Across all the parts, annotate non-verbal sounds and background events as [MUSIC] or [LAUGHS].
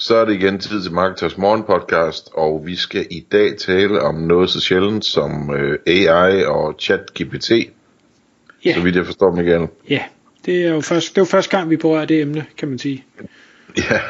Så er det igen tid til Marketers Morgen podcast, og vi skal i dag tale om noget så sjældent som øh, AI og ChatGPT. Ja. Så vidt jeg forstår, Michael. Ja, det er jo først, det er jo første gang, vi berører det emne, kan man sige. [LAUGHS] Ja.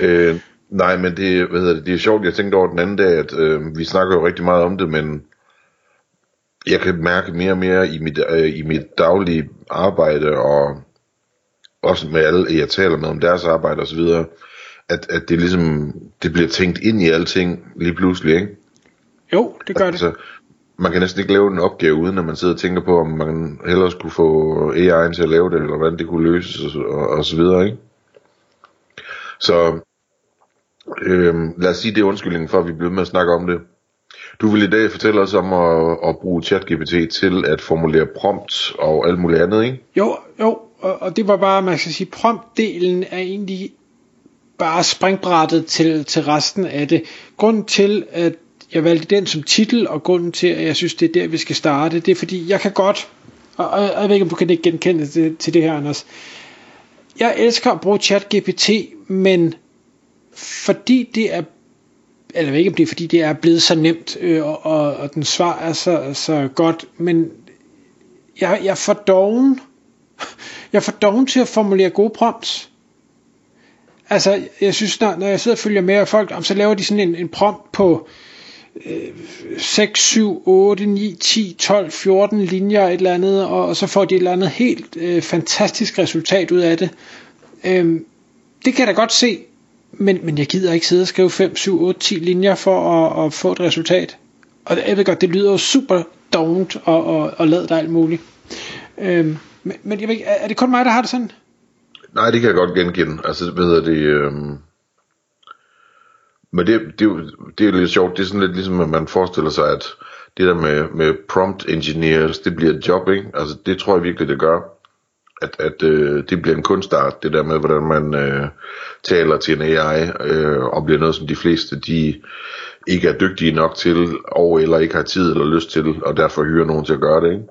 Øh, nej, men det, hvad hedder det, det er sjovt, jeg tænkte over den anden dag, at øh, vi snakker jo rigtig meget om det, men jeg kan mærke mere og mere i mit, øh, i mit daglige arbejde, og også med alle, jeg taler med om deres arbejde osv., at, at det ligesom, det bliver tænkt ind i alting lige pludselig, ikke? Jo, det gør det. Altså, man kan næsten ikke lave en opgave, uden at man sidder og tænker på, om man hellere skulle få AI'en til at lave det, eller hvordan det kunne løses, og, og, og så videre, ikke? Så, øhm, lad os sige, det er undskyldningen for, at vi bliver med at snakke om det. Du vil i dag fortælle os om at, at bruge ChatGPT til at formulere prompt og alt muligt andet, ikke? Jo, jo, og, og det var bare, man skal sige, promptdelen er egentlig bare springbrættet til, til resten af det. Grunden til, at jeg valgte den som titel, og grunden til, at jeg synes, det er der, vi skal starte, det er fordi, jeg kan godt, og, og jeg ved ikke, om du kan ikke genkende det, til det her, Anders. Jeg elsker at bruge ChatGPT, men fordi det er eller jeg ved ikke om det er fordi det er blevet så nemt øh, og, og, og den svar er så, så godt men jeg, jeg er for doven [LAUGHS] jeg er for doven til at formulere gode prompts altså jeg synes når, når jeg sidder og følger med og folk så laver de sådan en, en prompt på øh, 6, 7, 8, 9, 10, 12, 14 linjer et eller andet og, og så får de et eller andet helt øh, fantastisk resultat ud af det øh, det kan jeg da godt se men, men jeg gider ikke sidde og skrive 5, 7, 8, 10 linjer for at, at få et resultat. Og jeg ved godt, det lyder jo super dovent og, og, og lavet alt muligt. Øhm, men, men jeg ved ikke, er det kun mig, der har det sådan? Nej, det kan jeg godt genkende. Altså, hvad hedder det... Øhm... Men det, det, det er lidt sjovt. Det er sådan lidt ligesom, at man forestiller sig, at det der med, med prompt engineers, det bliver et job, ikke? Altså, det tror jeg virkelig, det gør at, at øh, det bliver en kunstart, det der med, hvordan man øh, taler til en AI, øh, og bliver noget, som de fleste, de ikke er dygtige nok til, og eller ikke har tid eller lyst til, og derfor hyrer nogen til at gøre det, ikke?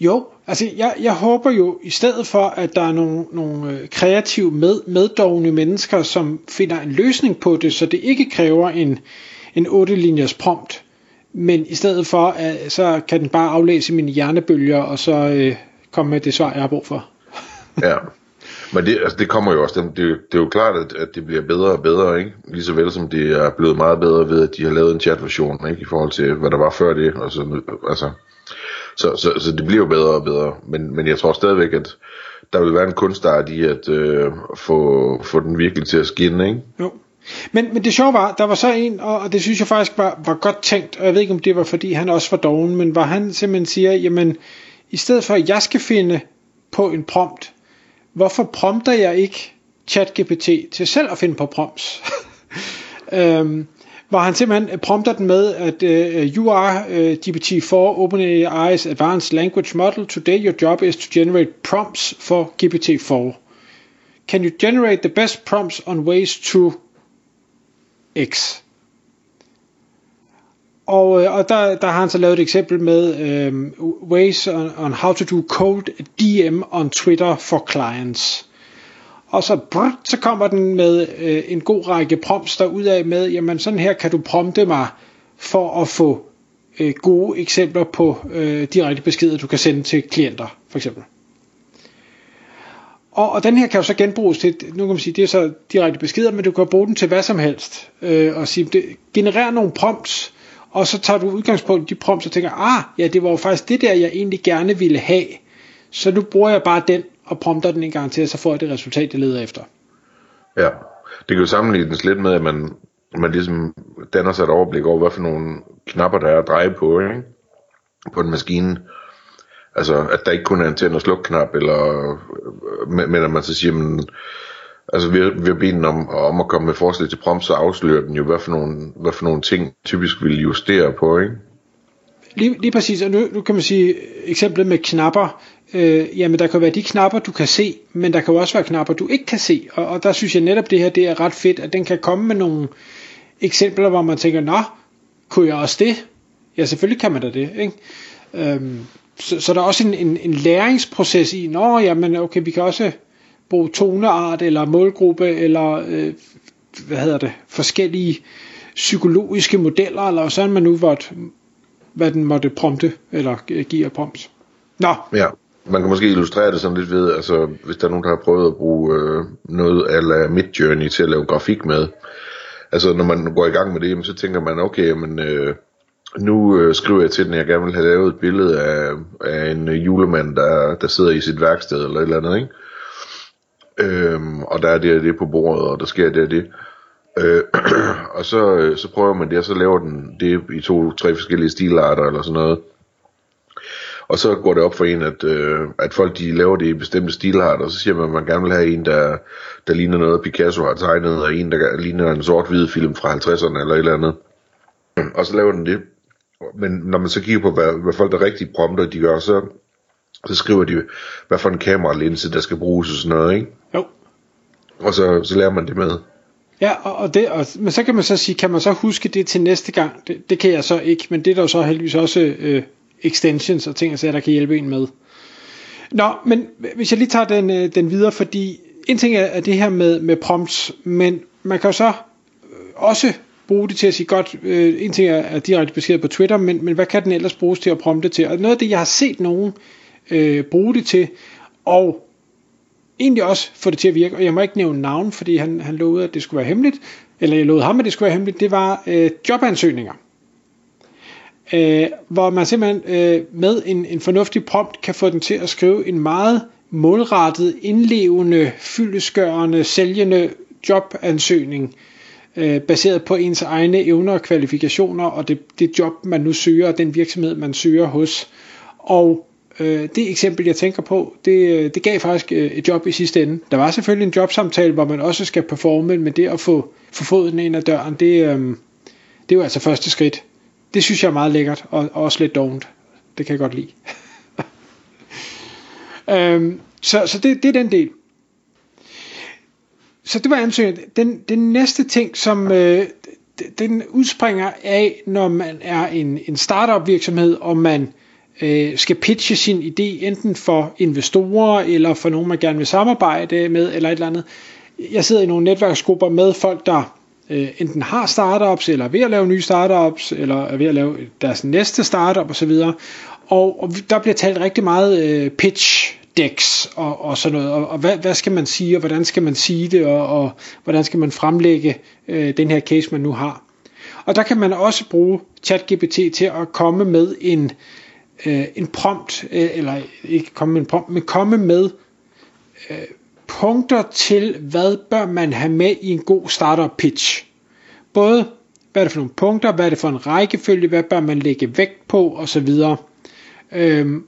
Jo, altså jeg, jeg håber jo, i stedet for, at der er nogle, nogle øh, kreative med, meddovne mennesker, som finder en løsning på det, så det ikke kræver en, en 8-linjers prompt, men i stedet for, at, så kan den bare aflæse mine hjernebølger, og så øh, komme med det svar, jeg har brug for. [LAUGHS] ja, men det, altså, det kommer jo også, det, det, det er jo klart, at, at det bliver bedre og bedre, ikke? Lige så vel som det er blevet meget bedre ved, at de har lavet en chat-version, ikke? I forhold til, hvad der var før det, og så, altså, så, så, så det bliver jo bedre og bedre, men, men jeg tror stadigvæk, at der vil være en kunstart i at øh, få, få den virkelig til at skinne, ikke? Jo. Men, men det sjove var, der var så en, og det synes jeg faktisk var, var godt tænkt, og jeg ved ikke om det var fordi han også var doven, men var han simpelthen siger, jamen i stedet for at jeg skal finde på en prompt, hvorfor prompter jeg ikke ChatGPT til selv at finde på prompts? [LAUGHS] øhm, hvor han simpelthen prompter den med, at uh, you are øh, uh, GPT-4 OpenAI's Advanced Language Model. Today your job is to generate prompts for GPT-4. Can you generate the best prompts on ways to X? Og, øh, og der, der har han så lavet et eksempel med um, ways on, on how to do cold DM on Twitter for clients. Og så, brrr, så kommer den med øh, en god række prompts der ud af med, jamen sådan her kan du prompte mig for at få øh, gode eksempler på øh, direkte beskeder, du kan sende til klienter, for eksempel. Og, og den her kan jo så genbruges til, nu kan man sige, det er så direkte beskeder, men du kan bruge den til hvad som helst. Øh, og sige, det, generer nogle prompts, og så tager du udgangspunkt i de prompts og tænker, ah, ja, det var jo faktisk det der, jeg egentlig gerne ville have. Så nu bruger jeg bare den og prompter den en gang til, og så får jeg det resultat, jeg leder efter. Ja, det kan jo sammenlignes lidt med, at man, man ligesom danner sig et overblik over, hvad for nogle knapper, der er at dreje på, ikke? på en maskine. Altså, at der ikke kun er en tænd- og sluk-knap, eller, men at man så siger, man, Altså ved, ved at bede den om, om at komme med forslag til prompt, så afslører den jo, hvad for nogle, hvad for nogle ting typisk vil justere på, ikke? Lige, lige præcis, og nu, nu kan man sige eksemplet med knapper, øh, jamen der kan være de knapper, du kan se, men der kan jo også være knapper, du ikke kan se, og, og der synes jeg netop det her, det er ret fedt, at den kan komme med nogle eksempler, hvor man tænker, nå, kunne jeg også det? Ja, selvfølgelig kan man da det, ikke? Øhm, så, så der er også en, en, en læringsproces i, nå, jamen okay, vi kan også bruge toneart, eller målgruppe, eller øh, hvad hedder det, forskellige psykologiske modeller, eller sådan man nu hvor hvad den måtte prompte, eller give af prompt. Nå. Ja, man kan måske illustrere det sådan lidt ved, altså hvis der er nogen, der har prøvet at bruge øh, noget af Midjourney til at lave grafik med, altså når man går i gang med det, så tænker man, okay, men øh, nu øh, skriver jeg til den, at jeg gerne vil have lavet et billede af, af en øh, julemand, der, der sidder i sit værksted eller et eller andet, ikke? Øhm, og der er det og det på bordet, og der sker det og det. Øh, [CLEARS THROAT] og så, øh, så prøver man det, og så laver den det i to-tre forskellige stilarter eller sådan noget. Og så går det op for en, at, øh, at folk de laver det i bestemte stilarter, og så siger man, at man gerne vil have en, der, der ligner noget, Picasso har tegnet, og en, der ligner en sort-hvid film fra 50'erne eller et eller andet. [CLEARS THROAT] Og så laver den det. Men når man så kigger på, hvad, hvad folk der rigtig prompter, de gør, så, så skriver de, hvad for en kameralinse, der skal bruges og sådan noget, ikke? Jo. Og så, så lærer man det med. Ja, og, og det, og, men så kan man så sige, kan man så huske det til næste gang? Det, det kan jeg så ikke, men det er der jo så heldigvis også øh, extensions og ting, der kan hjælpe en med. Nå, men hvis jeg lige tager den, øh, den videre, fordi en ting er, er det her med, med prompts, men man kan jo så øh, også bruge det til at sige, godt, øh, en ting er, er direkte beskrevet på Twitter, men, men hvad kan den ellers bruges til at prompte til? Og noget af det, jeg har set nogen øh, bruge det til, og egentlig også få det til at virke, og jeg må ikke nævne navn, fordi han, han lovede, at det skulle være hemmeligt, eller jeg lovede ham, at det skulle være hemmeligt, det var øh, jobansøgninger. Øh, hvor man simpelthen øh, med en, en fornuftig prompt kan få den til at skrive en meget målrettet, indlevende, fyldesgørende, sælgende jobansøgning, øh, baseret på ens egne evner og kvalifikationer, og det, det job, man nu søger, og den virksomhed, man søger hos. Og øh, det eksempel, jeg tænker på, det, øh, det gav faktisk øh, et job i sidste ende. Der var selvfølgelig en jobsamtale, hvor man også skal performe, men det at få, få foden ind ad døren, det, øh, det er jo altså første skridt. Det synes jeg er meget lækkert, og, og også lidt dovent. Det kan jeg godt lide. [LAUGHS] øhm, så så det, det er den del. Så det var ansøgningen. Den, den næste ting, som øh, den udspringer af, når man er en, en startup virksomhed, og man øh, Øh, skal pitche sin idé enten for investorer, eller for nogen, man gerne vil samarbejde med, eller et eller andet. Jeg sidder i nogle netværksgrupper med folk, der øh, enten har startups, eller er ved at lave nye startups, eller er ved at lave deres næste startup osv. Og, og der bliver talt rigtig meget øh, pitch decks og, og sådan noget, og, og hvad, hvad skal man sige, og hvordan skal man sige det, og, og hvordan skal man fremlægge øh, den her case, man nu har. Og der kan man også bruge ChatGPT til at komme med en, øh, en prompt, øh, eller ikke komme med en prompt, men komme med øh, punkter til, hvad bør man have med i en god startup pitch. Både, hvad er det for nogle punkter, hvad er det for en rækkefølge, hvad bør man lægge vægt på, osv. Øhm,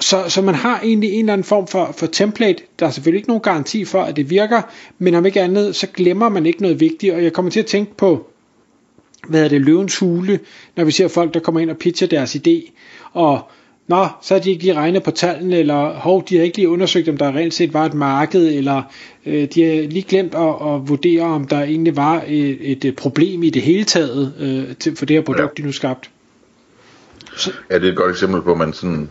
så, så man har egentlig en eller anden form for, for template. Der er selvfølgelig ikke nogen garanti for, at det virker, men om ikke andet, så glemmer man ikke noget vigtigt. Og jeg kommer til at tænke på, hvad er det, løvens hule, når vi ser folk, der kommer ind og pitcher deres idé. Og Nå, så har de ikke lige regnet på tallene, eller hov, de har ikke lige undersøgt, om der rent set var et marked, eller øh, de har lige glemt at, at vurdere, om der egentlig var et, et problem i det hele taget øh, til, for det her produkt, ja. de nu skabt. Så. Ja, det er et godt eksempel på, at man sådan,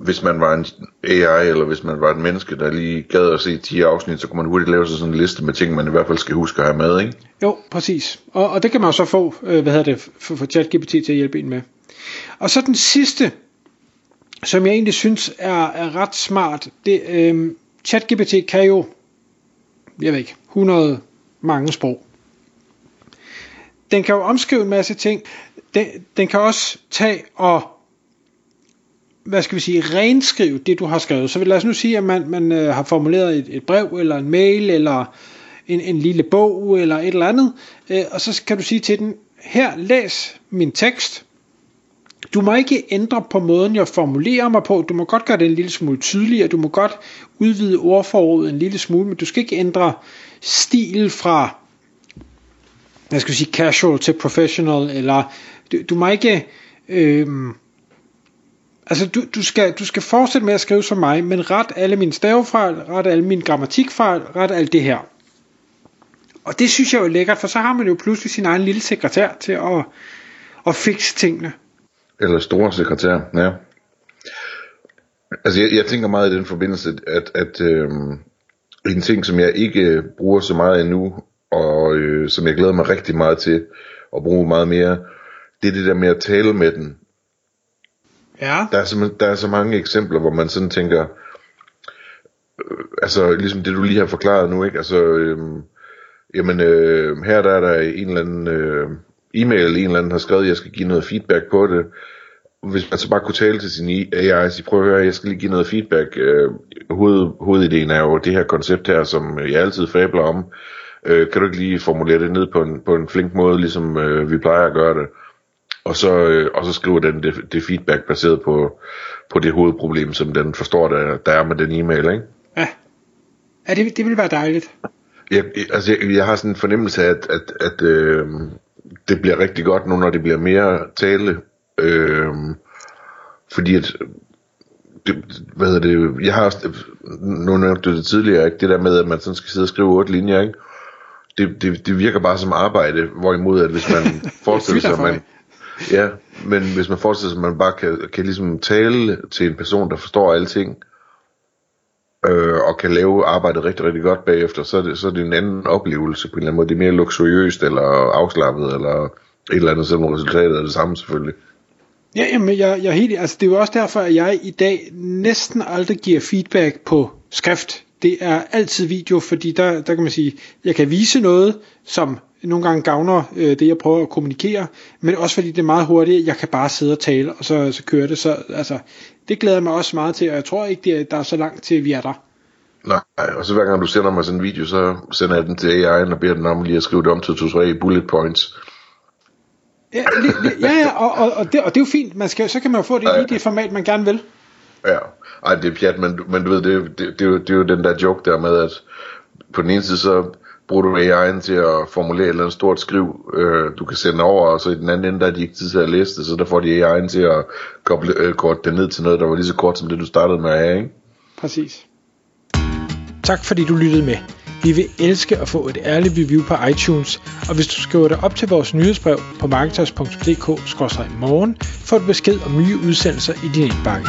hvis man var en AI, eller hvis man var et menneske, der lige gad at se 10 afsnit, så kunne man hurtigt lave sig sådan en liste med ting, man i hvert fald skal huske at have med, ikke? Jo, præcis. Og, og det kan man jo så få, øh, hvad hedder det, for, for ChatGPT til at hjælpe en med. Og så den sidste som jeg egentlig synes er, er ret smart. Det, øh, ChatGPT kan jo, jeg ved ikke, 100 mange sprog. Den kan jo omskrive en masse ting. Den, den kan også tage og hvad skal vi sige, renskrive det, du har skrevet. Så lad os nu sige, at man, man øh, har formuleret et, et brev, eller en mail, eller en, en lille bog, eller et eller andet, øh, og så kan du sige til den, her, læs min tekst, du må ikke ændre på måden, jeg formulerer mig på. Du må godt gøre det en lille smule tydeligere. Du må godt udvide ordforrådet en lille smule, men du skal ikke ændre stil fra, jeg skal sige casual til professional, eller du, du må ikke øh, altså du, du, skal, du skal fortsætte med at skrive som mig, men ret alle mine stavefejl, ret alle mine grammatikfejl, ret alt det her. Og det synes jeg jo er lækkert, for så har man jo pludselig sin egen lille sekretær til at, at fikse tingene. Eller store sekretær, ja. Altså jeg, jeg tænker meget i den forbindelse, at, at øh, en ting, som jeg ikke øh, bruger så meget endnu, og øh, som jeg glæder mig rigtig meget til at bruge meget mere, det er det der med at tale med den. Ja. Der er, så, der er så mange eksempler, hvor man sådan tænker, øh, altså ligesom det du lige har forklaret nu, ikke? Altså, øh, jamen øh, her der er der en eller anden øh, e-mail, en eller anden har skrevet, jeg skal give noget feedback på det. Hvis man så bare kunne tale til sin AI og sige, prøv at høre, jeg skal lige give noget feedback. Øh, hoved, hovedideen er jo det her koncept her, som jeg altid fabler om. Øh, kan du ikke lige formulere det ned på en, på en flink måde, ligesom øh, vi plejer at gøre det? Og så, øh, og så skriver den det, det feedback baseret på, på det hovedproblem, som den forstår, der, der er med den e-mail, ikke? Ja. Ja, det, det vil være dejligt. Jeg, altså, jeg, jeg har sådan en fornemmelse af, at, at, at øh, det bliver rigtig godt nu, når det bliver mere tale. Øh, fordi at, det, hvad hedder det, jeg har også, nu nævnte det tidligere, ikke? det der med, at man sådan skal sidde og skrive otte linjer, ikke? Det, det, det virker bare som arbejde, hvorimod at hvis man [LAUGHS] forestiller sig, at man, [LAUGHS] ja, men hvis man forestiller sig, at man bare kan, kan ligesom tale til en person, der forstår alting, øh, og kan lave arbejdet rigtig, rigtig godt bagefter, så er, det, så er det en anden oplevelse på en eller anden måde. Det er mere luksuriøst eller afslappet, eller et eller andet, selvom resultatet er det samme selvfølgelig. Ja, jamen, jeg, jeg helt, altså det er jo også derfor, at jeg i dag næsten aldrig giver feedback på skrift. Det er altid video, fordi der, der kan man sige, jeg kan vise noget, som nogle gange gavner øh, det, jeg prøver at kommunikere, men også fordi det er meget hurtigt, jeg kan bare sidde og tale, og så, så kører det. Så altså, det glæder jeg mig også meget til, og jeg tror ikke, det er, der er så langt til, vi er der. Nej, og så hver gang du sender mig sådan en video, så sender jeg den til AI, og beder den om lige at skrive det om til to-tre bullet points. Ja, li, li, ja, ja og, og, og, det, og det er jo fint. Man skal, så kan man jo få det ja. i det format, man gerne vil. Ja, ej, det er pjat, men, men du ved, det, det, det, det, er jo, det er jo den der joke der med, at på den ene side, så bruger du AI'en til at formulere et eller andet stort skriv, øh, du kan sende over, og så i den anden ende, der er de ikke tid til at læse det, så der får de AI'en til at koble, øh, korte det ned til noget, der var lige så kort som det, du startede med at have, ikke? Præcis. Tak fordi du lyttede med. Vi vil elske at få et ærligt review på iTunes, og hvis du skriver dig op til vores nyhedsbrev på marketers.dk-morgen, får du besked om nye udsendelser i din indbakke.